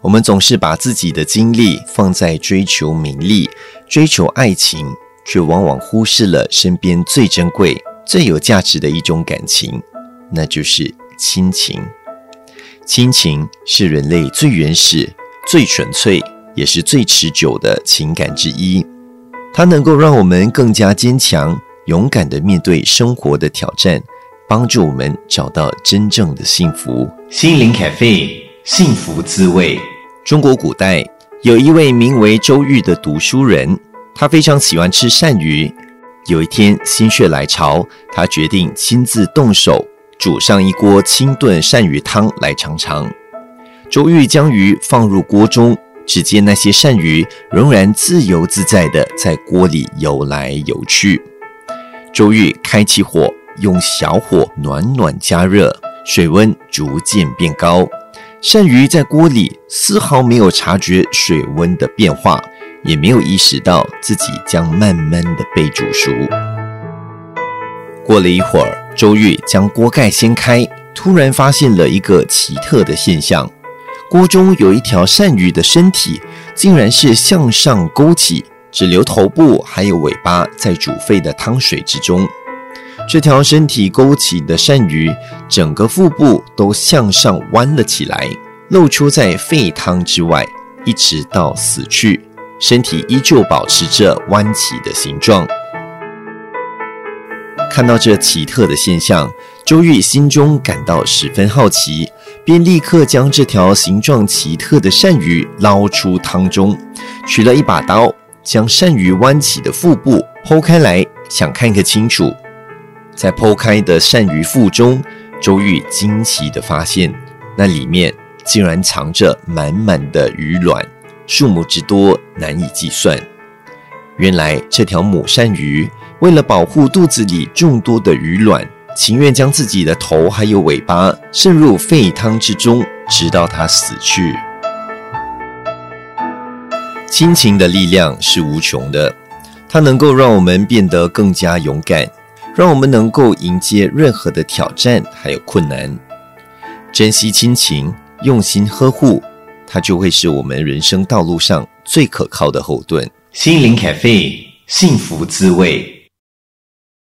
我们总是把自己的精力放在追求名利、追求爱情，却往往忽视了身边最珍贵、最有价值的一种感情，那就是亲情。亲情是人类最原始、最纯粹，也是最持久的情感之一。它能够让我们更加坚强、勇敢地面对生活的挑战，帮助我们找到真正的幸福。心灵咖啡，幸福滋味。中国古代有一位名为周瑜的读书人，他非常喜欢吃鳝鱼。有一天心血来潮，他决定亲自动手煮上一锅清炖鳝鱼汤来尝尝。周瑜将鱼放入锅中，只见那些鳝鱼仍然自由自在地在锅里游来游去。周瑜开起火，用小火暖暖加热，水温逐渐变高。鳝鱼在锅里丝毫没有察觉水温的变化，也没有意识到自己将慢慢的被煮熟。过了一会儿，周瑜将锅盖掀开，突然发现了一个奇特的现象：锅中有一条鳝鱼的身体竟然是向上勾起，只留头部还有尾巴在煮沸的汤水之中。这条身体勾起的鳝鱼，整个腹部都向上弯了起来，露出在沸汤之外，一直到死去，身体依旧保持着弯起的形状。看到这奇特的现象，周瑜心中感到十分好奇，便立刻将这条形状奇特的鳝鱼捞出汤中，取了一把刀，将鳝鱼弯起的腹部剖开来，想看个清楚。在剖开的鳝鱼腹中，周瑜惊奇地发现，那里面竟然藏着满满的鱼卵，数目之多难以计算。原来这条母鳝鱼为了保护肚子里众多的鱼卵，情愿将自己的头还有尾巴渗入沸汤之中，直到它死去。亲情的力量是无穷的，它能够让我们变得更加勇敢。让我们能够迎接任何的挑战，还有困难，珍惜亲情，用心呵护，它就会是我们人生道路上最可靠的后盾。心灵咖啡，幸福滋味。